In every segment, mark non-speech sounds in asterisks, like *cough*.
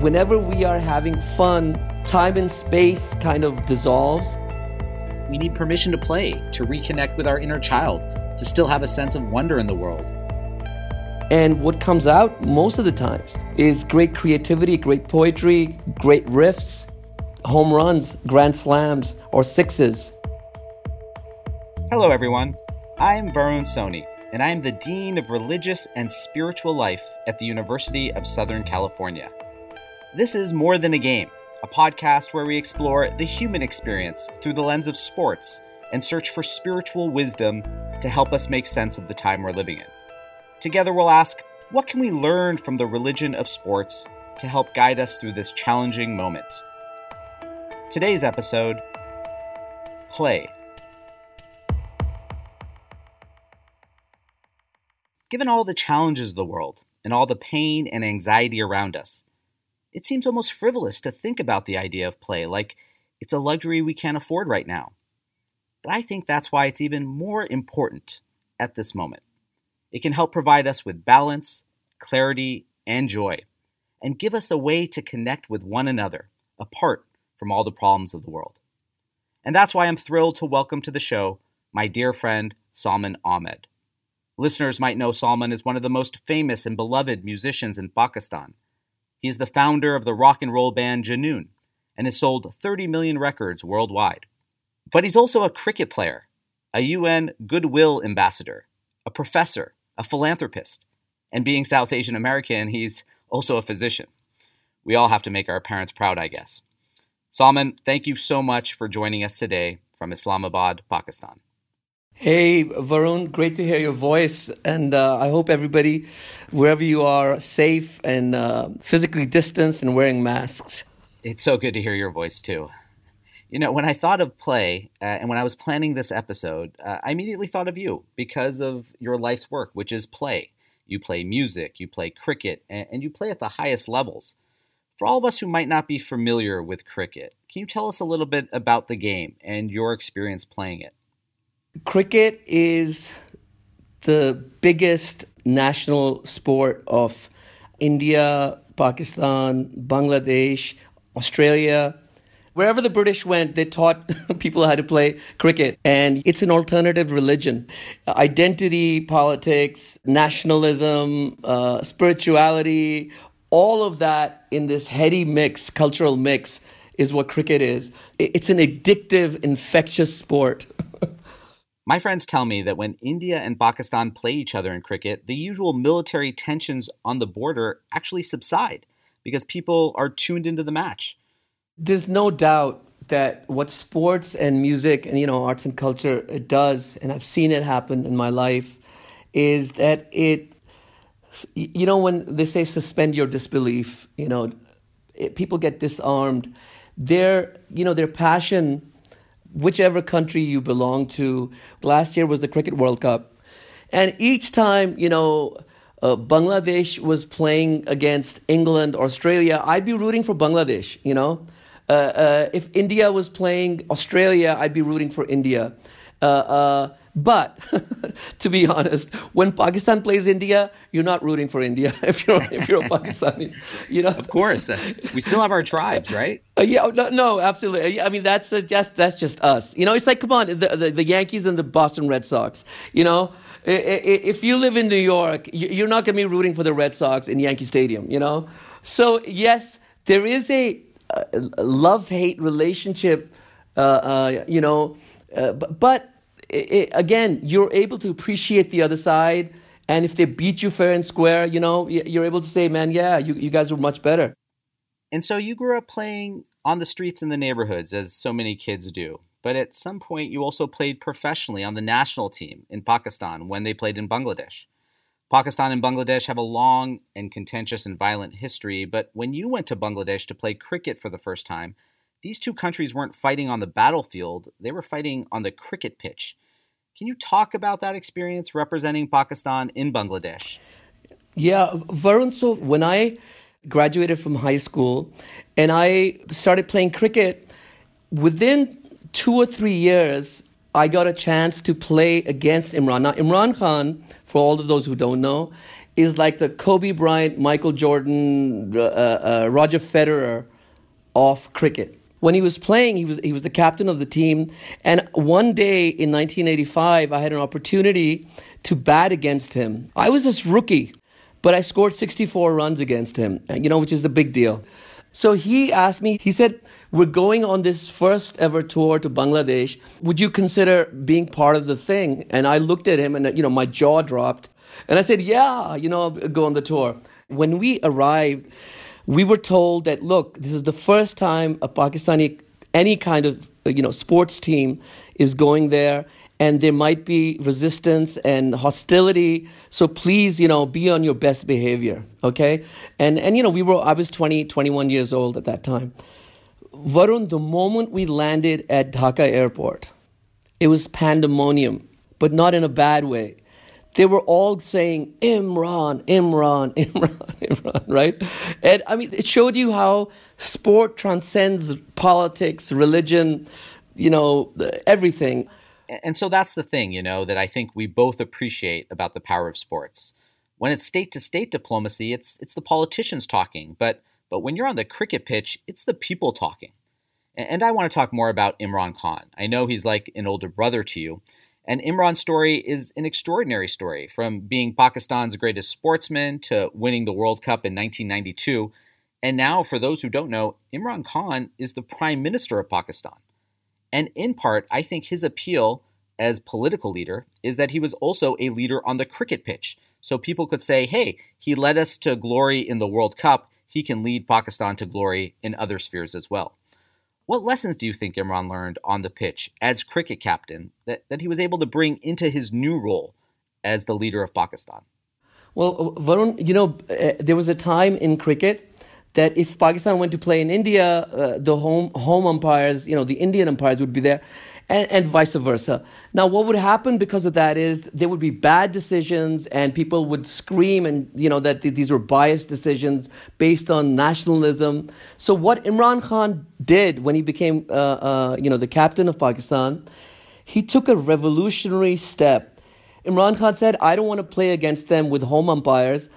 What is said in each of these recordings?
whenever we are having fun, time and space kind of dissolves. We need permission to play, to reconnect with our inner child, to still have a sense of wonder in the world. And what comes out most of the times is great creativity, great poetry, great riffs, home runs, grand slams, or sixes. Hello, everyone. I'm Varun Soni, and I am the Dean of Religious and Spiritual Life at the University of Southern California. This is More Than a Game, a podcast where we explore the human experience through the lens of sports and search for spiritual wisdom to help us make sense of the time we're living in. Together, we'll ask what can we learn from the religion of sports to help guide us through this challenging moment? Today's episode Play. Given all the challenges of the world and all the pain and anxiety around us, it seems almost frivolous to think about the idea of play like it's a luxury we can't afford right now. But I think that's why it's even more important at this moment. It can help provide us with balance, clarity, and joy, and give us a way to connect with one another, apart from all the problems of the world. And that's why I'm thrilled to welcome to the show my dear friend, Salman Ahmed. Listeners might know Salman as one of the most famous and beloved musicians in Pakistan. He is the founder of the rock and roll band Junoon and has sold 30 million records worldwide. But he's also a cricket player, a UN Goodwill ambassador, a professor, a philanthropist, and being South Asian American, he's also a physician. We all have to make our parents proud, I guess. Salman, thank you so much for joining us today from Islamabad, Pakistan. Hey, Varun, great to hear your voice. And uh, I hope everybody, wherever you are, safe and uh, physically distanced and wearing masks. It's so good to hear your voice, too. You know, when I thought of play uh, and when I was planning this episode, uh, I immediately thought of you because of your life's work, which is play. You play music, you play cricket, and, and you play at the highest levels. For all of us who might not be familiar with cricket, can you tell us a little bit about the game and your experience playing it? Cricket is the biggest national sport of India, Pakistan, Bangladesh, Australia, Wherever the British went, they taught *laughs* people how to play cricket. And it's an alternative religion. Identity, politics, nationalism, uh, spirituality, all of that in this heady mix, cultural mix, is what cricket is. It's an addictive, infectious sport. *laughs* My friends tell me that when India and Pakistan play each other in cricket, the usual military tensions on the border actually subside because people are tuned into the match. There's no doubt that what sports and music and you know arts and culture it does and i've seen it happen in my life is that it you know when they say suspend your disbelief you know it, people get disarmed. Their you know their passion whichever country you belong to last year was the cricket world cup and each time you know uh, Bangladesh was playing against England, Australia, I'd be rooting for Bangladesh, you know. Uh, uh, if India was playing Australia, I'd be rooting for India. Uh, uh but *laughs* to be honest, when Pakistan plays India, you're not rooting for India *laughs* if you're if you're a *laughs* Pakistani. You know, of course, uh, we still have our tribes, right? Uh, yeah, no, no, absolutely. I mean, that's just that's just us. You know, it's like come on, the, the, the Yankees and the Boston Red Sox. You know, if you live in New York, you're not going to be rooting for the Red Sox in Yankee Stadium. You know, so yes, there is a love hate relationship, uh, uh, you know, uh, but, but it, again, you're able to appreciate the other side. And if they beat you fair and square, you know, you're able to say, man, yeah, you, you guys were much better. And so you grew up playing on the streets in the neighborhoods, as so many kids do. But at some point, you also played professionally on the national team in Pakistan when they played in Bangladesh. Pakistan and Bangladesh have a long and contentious and violent history, but when you went to Bangladesh to play cricket for the first time, these two countries weren't fighting on the battlefield, they were fighting on the cricket pitch. Can you talk about that experience representing Pakistan in Bangladesh? Yeah, Varun, so when I graduated from high school and I started playing cricket, within two or three years, I got a chance to play against Imran. Now, Imran Khan for all of those who don't know, is like the Kobe Bryant, Michael Jordan, uh, uh, Roger Federer of cricket. When he was playing, he was he was the captain of the team. And one day in 1985, I had an opportunity to bat against him. I was this rookie, but I scored 64 runs against him. You know, which is a big deal. So he asked me. He said, "We're going on this first ever tour to Bangladesh. Would you consider being part of the thing?" And I looked at him, and you know, my jaw dropped. And I said, Yeah, you know, I'll go on the tour. When we arrived, we were told that, look, this is the first time a Pakistani, any kind of, uh, you know, sports team is going there and there might be resistance and hostility. So please you know be on your best behavior okay? And and you know we were i was 20 21 years old at that time. Varun the moment we landed at dhaka airport it was pandemonium but not in a bad way they were all saying Imran, Imran, *laughs* Imran, Imran, right? And I mean, it showed you how sport transcends politics, religion, you know, everything. And so that's the thing, you know, that I think we both appreciate about the power of sports. When it's state to state diplomacy, it's it's the politicians talking, but but when you're on the cricket pitch, it's the people talking. And I want to talk more about Imran Khan. I know he's like an older brother to you, and Imran's story is an extraordinary story from being Pakistan's greatest sportsman to winning the World Cup in 1992. And now, for those who don't know, Imran Khan is the Prime Minister of Pakistan. And in part, I think his appeal as political leader is that he was also a leader on the cricket pitch. So people could say, hey, he led us to glory in the World Cup. He can lead Pakistan to glory in other spheres as well. What lessons do you think Imran learned on the pitch as cricket captain that, that he was able to bring into his new role as the leader of Pakistan? Well, Varun, you know, uh, there was a time in cricket that if Pakistan went to play in India, uh, the home home umpires, you know, the Indian umpires would be there and, and vice versa. Now, what would happen because of that is there would be bad decisions, and people would scream and you know that these were biased decisions based on nationalism. So, what Imran Khan did when he became uh, uh, you know the captain of Pakistan, he took a revolutionary step. Imran Khan said, "I don't want to play against them with home umpires."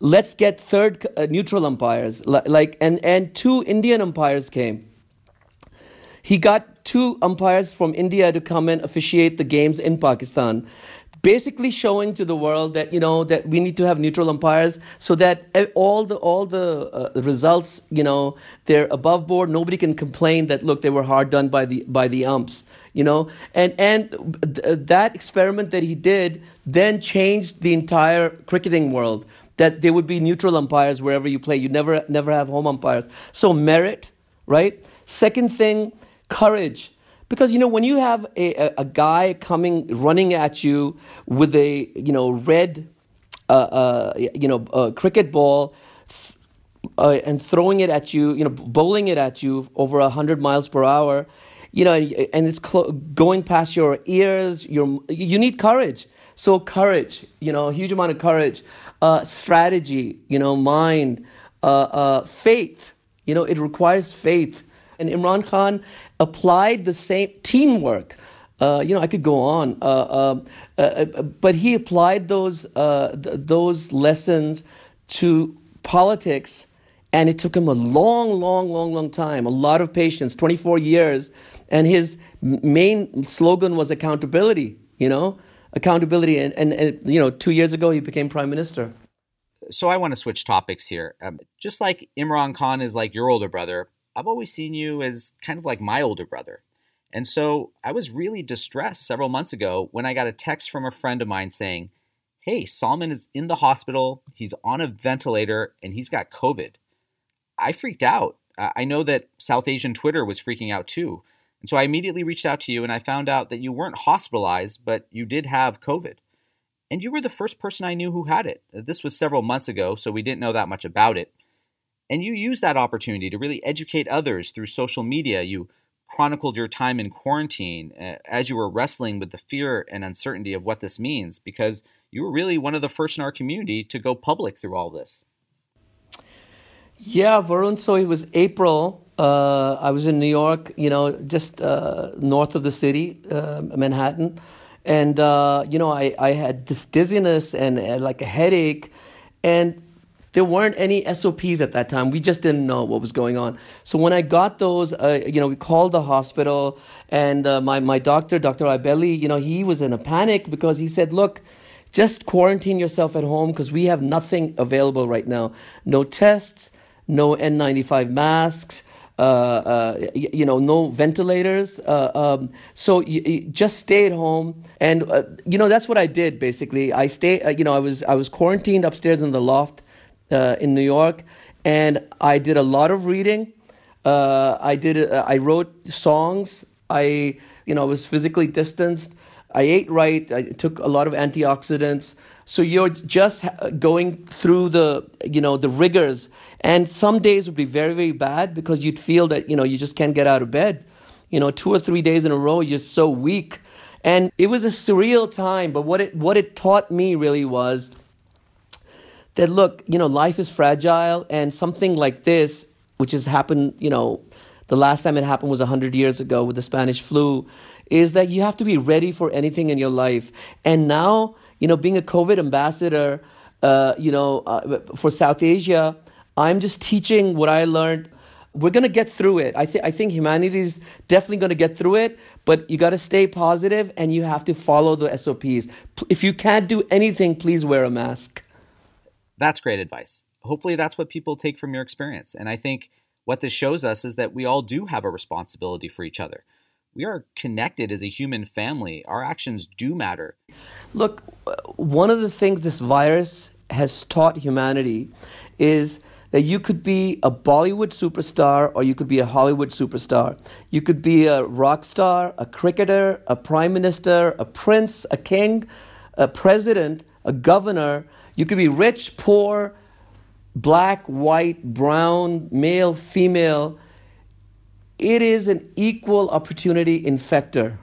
Let's get third uh, neutral umpires, like and and two Indian umpires came. He got two umpires from India to come and officiate the games in Pakistan basically showing to the world that you know that we need to have neutral umpires so that all the all the uh, results you know they're above board. Nobody can complain that look they were hard done by the by the umps you know? And and th- that experiment that he did then changed the entire cricketing world that there would be neutral umpires wherever you play. You never never have home umpires. So merit right? Second thing courage. Because you know when you have a, a, a guy coming running at you with a you know red uh, uh, you know a cricket ball uh, and throwing it at you, you know bowling it at you over hundred miles per hour, you know, and it's clo- going past your ears. Your you need courage. So courage, you know, a huge amount of courage, uh, strategy, you know, mind, uh, uh, faith. You know, it requires faith. And Imran Khan applied the same teamwork. Uh, you know, I could go on, uh, um, uh, uh but he applied those uh, th- those lessons to politics, and it took him a long, long, long, long time, a lot of patience, 24 years, and his main slogan was accountability. You know, accountability, and, and, and you know, two years ago he became prime minister. So I want to switch topics here. Um, just like Imran Khan is like your older brother, I've always seen you as kind of like my older brother. And so I was really distressed several months ago when I got a text from a friend of mine saying, Hey, Salman is in the hospital, he's on a ventilator, and he's got COVID. I freaked out. I know that South Asian Twitter was freaking out too. And so I immediately reached out to you and I found out that you weren't hospitalized, but you did have COVID. And you were the first person I knew who had it. This was several months ago, so we didn't know that much about it. And you used that opportunity to really educate others through social media. You chronicled your time in quarantine uh, as you were wrestling with the fear and uncertainty of what this means because you were really one of the first in our community to go public through all this. Yeah, Varun. So it was April. Uh, I was in New York, you know, just uh, north of the city, uh, Manhattan. And, uh, you know, I, I had this dizziness and, and like a headache and there weren't any SOPs at that time. We just didn't know what was going on. So when I got those, uh, you know, we called the hospital, and uh, my my doctor, Dr. Ibelli, you know, he was in a panic because he said, "Look, just quarantine yourself at home because we have nothing available right now. No tests, no N95 masks." Uh, uh, you know, no ventilators. Uh, um, so you, you just stay at home, and uh, you know that's what I did basically. I stay, uh, you know, I was I was quarantined upstairs in the loft uh, in New York, and I did a lot of reading. I did I wrote songs. I you know was physically distanced. I ate right. I took a lot of antioxidants. So you're just going through the you know the rigors and some days would be very, very bad because you'd feel that, you know, you just can't get out of bed. You know, two or three days in a row, you're so weak. And it was a surreal time, but what it what it taught me really was that look, you know, life is fragile and something like this, which has happened, you know, the last time it happened was 100 years ago with the Spanish flu, is that you have to be ready for anything in your life. And now, you know, being a COVID ambassador, uh, you know, uh, for South Asia, I'm just teaching what I learned. We're going to get through it. I, th- I think humanity is definitely going to get through it, but you got to stay positive and you have to follow the SOPs. If you can't do anything, please wear a mask. That's great advice. Hopefully, that's what people take from your experience. And I think what this shows us is that we all do have a responsibility for each other. We are connected as a human family. Our actions do matter. Look, one of the things this virus has taught humanity is that you could be a Bollywood superstar or you could be a Hollywood superstar. You could be a rock star, a cricketer, a prime minister, a prince, a king, a president, a governor. You could be rich, poor, black, white, brown, male, female. It is an equal opportunity infector,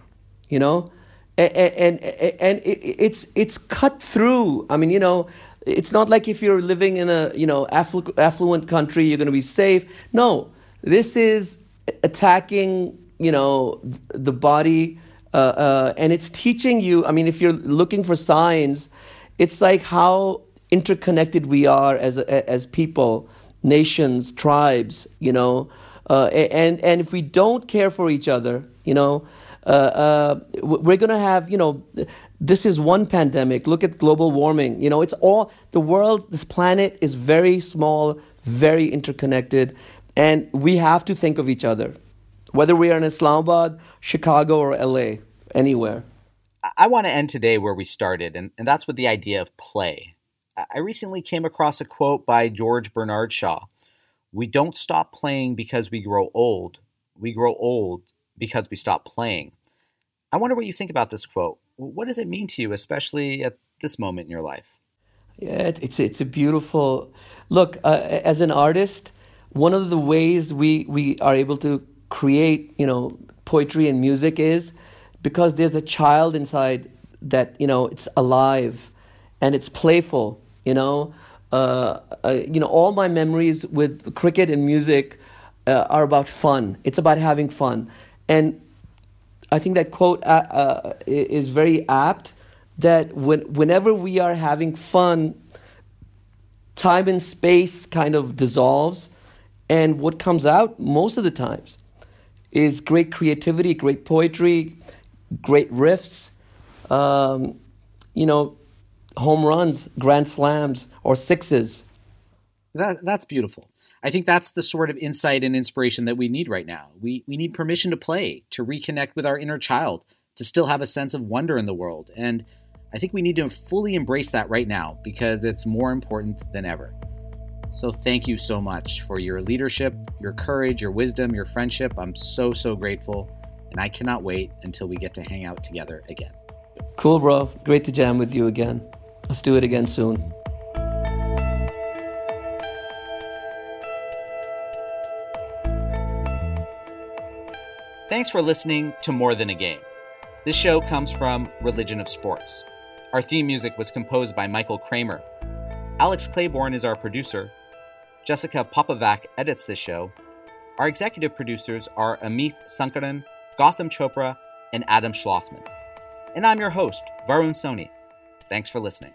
you know? And, and, and it's, it's cut through. I mean, you know, it's not like if you're living in a you know afflu- affluent country, you're going to be safe. No, this is attacking you know the body, uh, uh, and it's teaching you. I mean, if you're looking for signs, it's like how interconnected we are as as people, nations, tribes. You know, uh, and and if we don't care for each other, you know. Uh, uh, we're going to have, you know, this is one pandemic. Look at global warming. You know, it's all the world, this planet is very small, very interconnected, and we have to think of each other, whether we are in Islamabad, Chicago, or LA, anywhere. I want to end today where we started, and, and that's with the idea of play. I recently came across a quote by George Bernard Shaw We don't stop playing because we grow old, we grow old because we stop playing. I wonder what you think about this quote. What does it mean to you, especially at this moment in your life? Yeah, it's it's a beautiful look. Uh, as an artist, one of the ways we we are able to create, you know, poetry and music is because there's a child inside that you know it's alive and it's playful. You know, uh, uh, you know, all my memories with cricket and music uh, are about fun. It's about having fun, and I think that quote uh, uh, is very apt. That when, whenever we are having fun, time and space kind of dissolves, and what comes out most of the times is great creativity, great poetry, great riffs, um, you know, home runs, grand slams, or sixes. That that's beautiful. I think that's the sort of insight and inspiration that we need right now. We, we need permission to play, to reconnect with our inner child, to still have a sense of wonder in the world. And I think we need to fully embrace that right now because it's more important than ever. So thank you so much for your leadership, your courage, your wisdom, your friendship. I'm so, so grateful. And I cannot wait until we get to hang out together again. Cool, bro. Great to jam with you again. Let's do it again soon. Thanks for listening to More Than a Game. This show comes from Religion of Sports. Our theme music was composed by Michael Kramer. Alex Claiborne is our producer. Jessica Popovac edits this show. Our executive producers are Amit Sankaran, Gotham Chopra, and Adam Schlossman. And I'm your host, Varun Soni. Thanks for listening.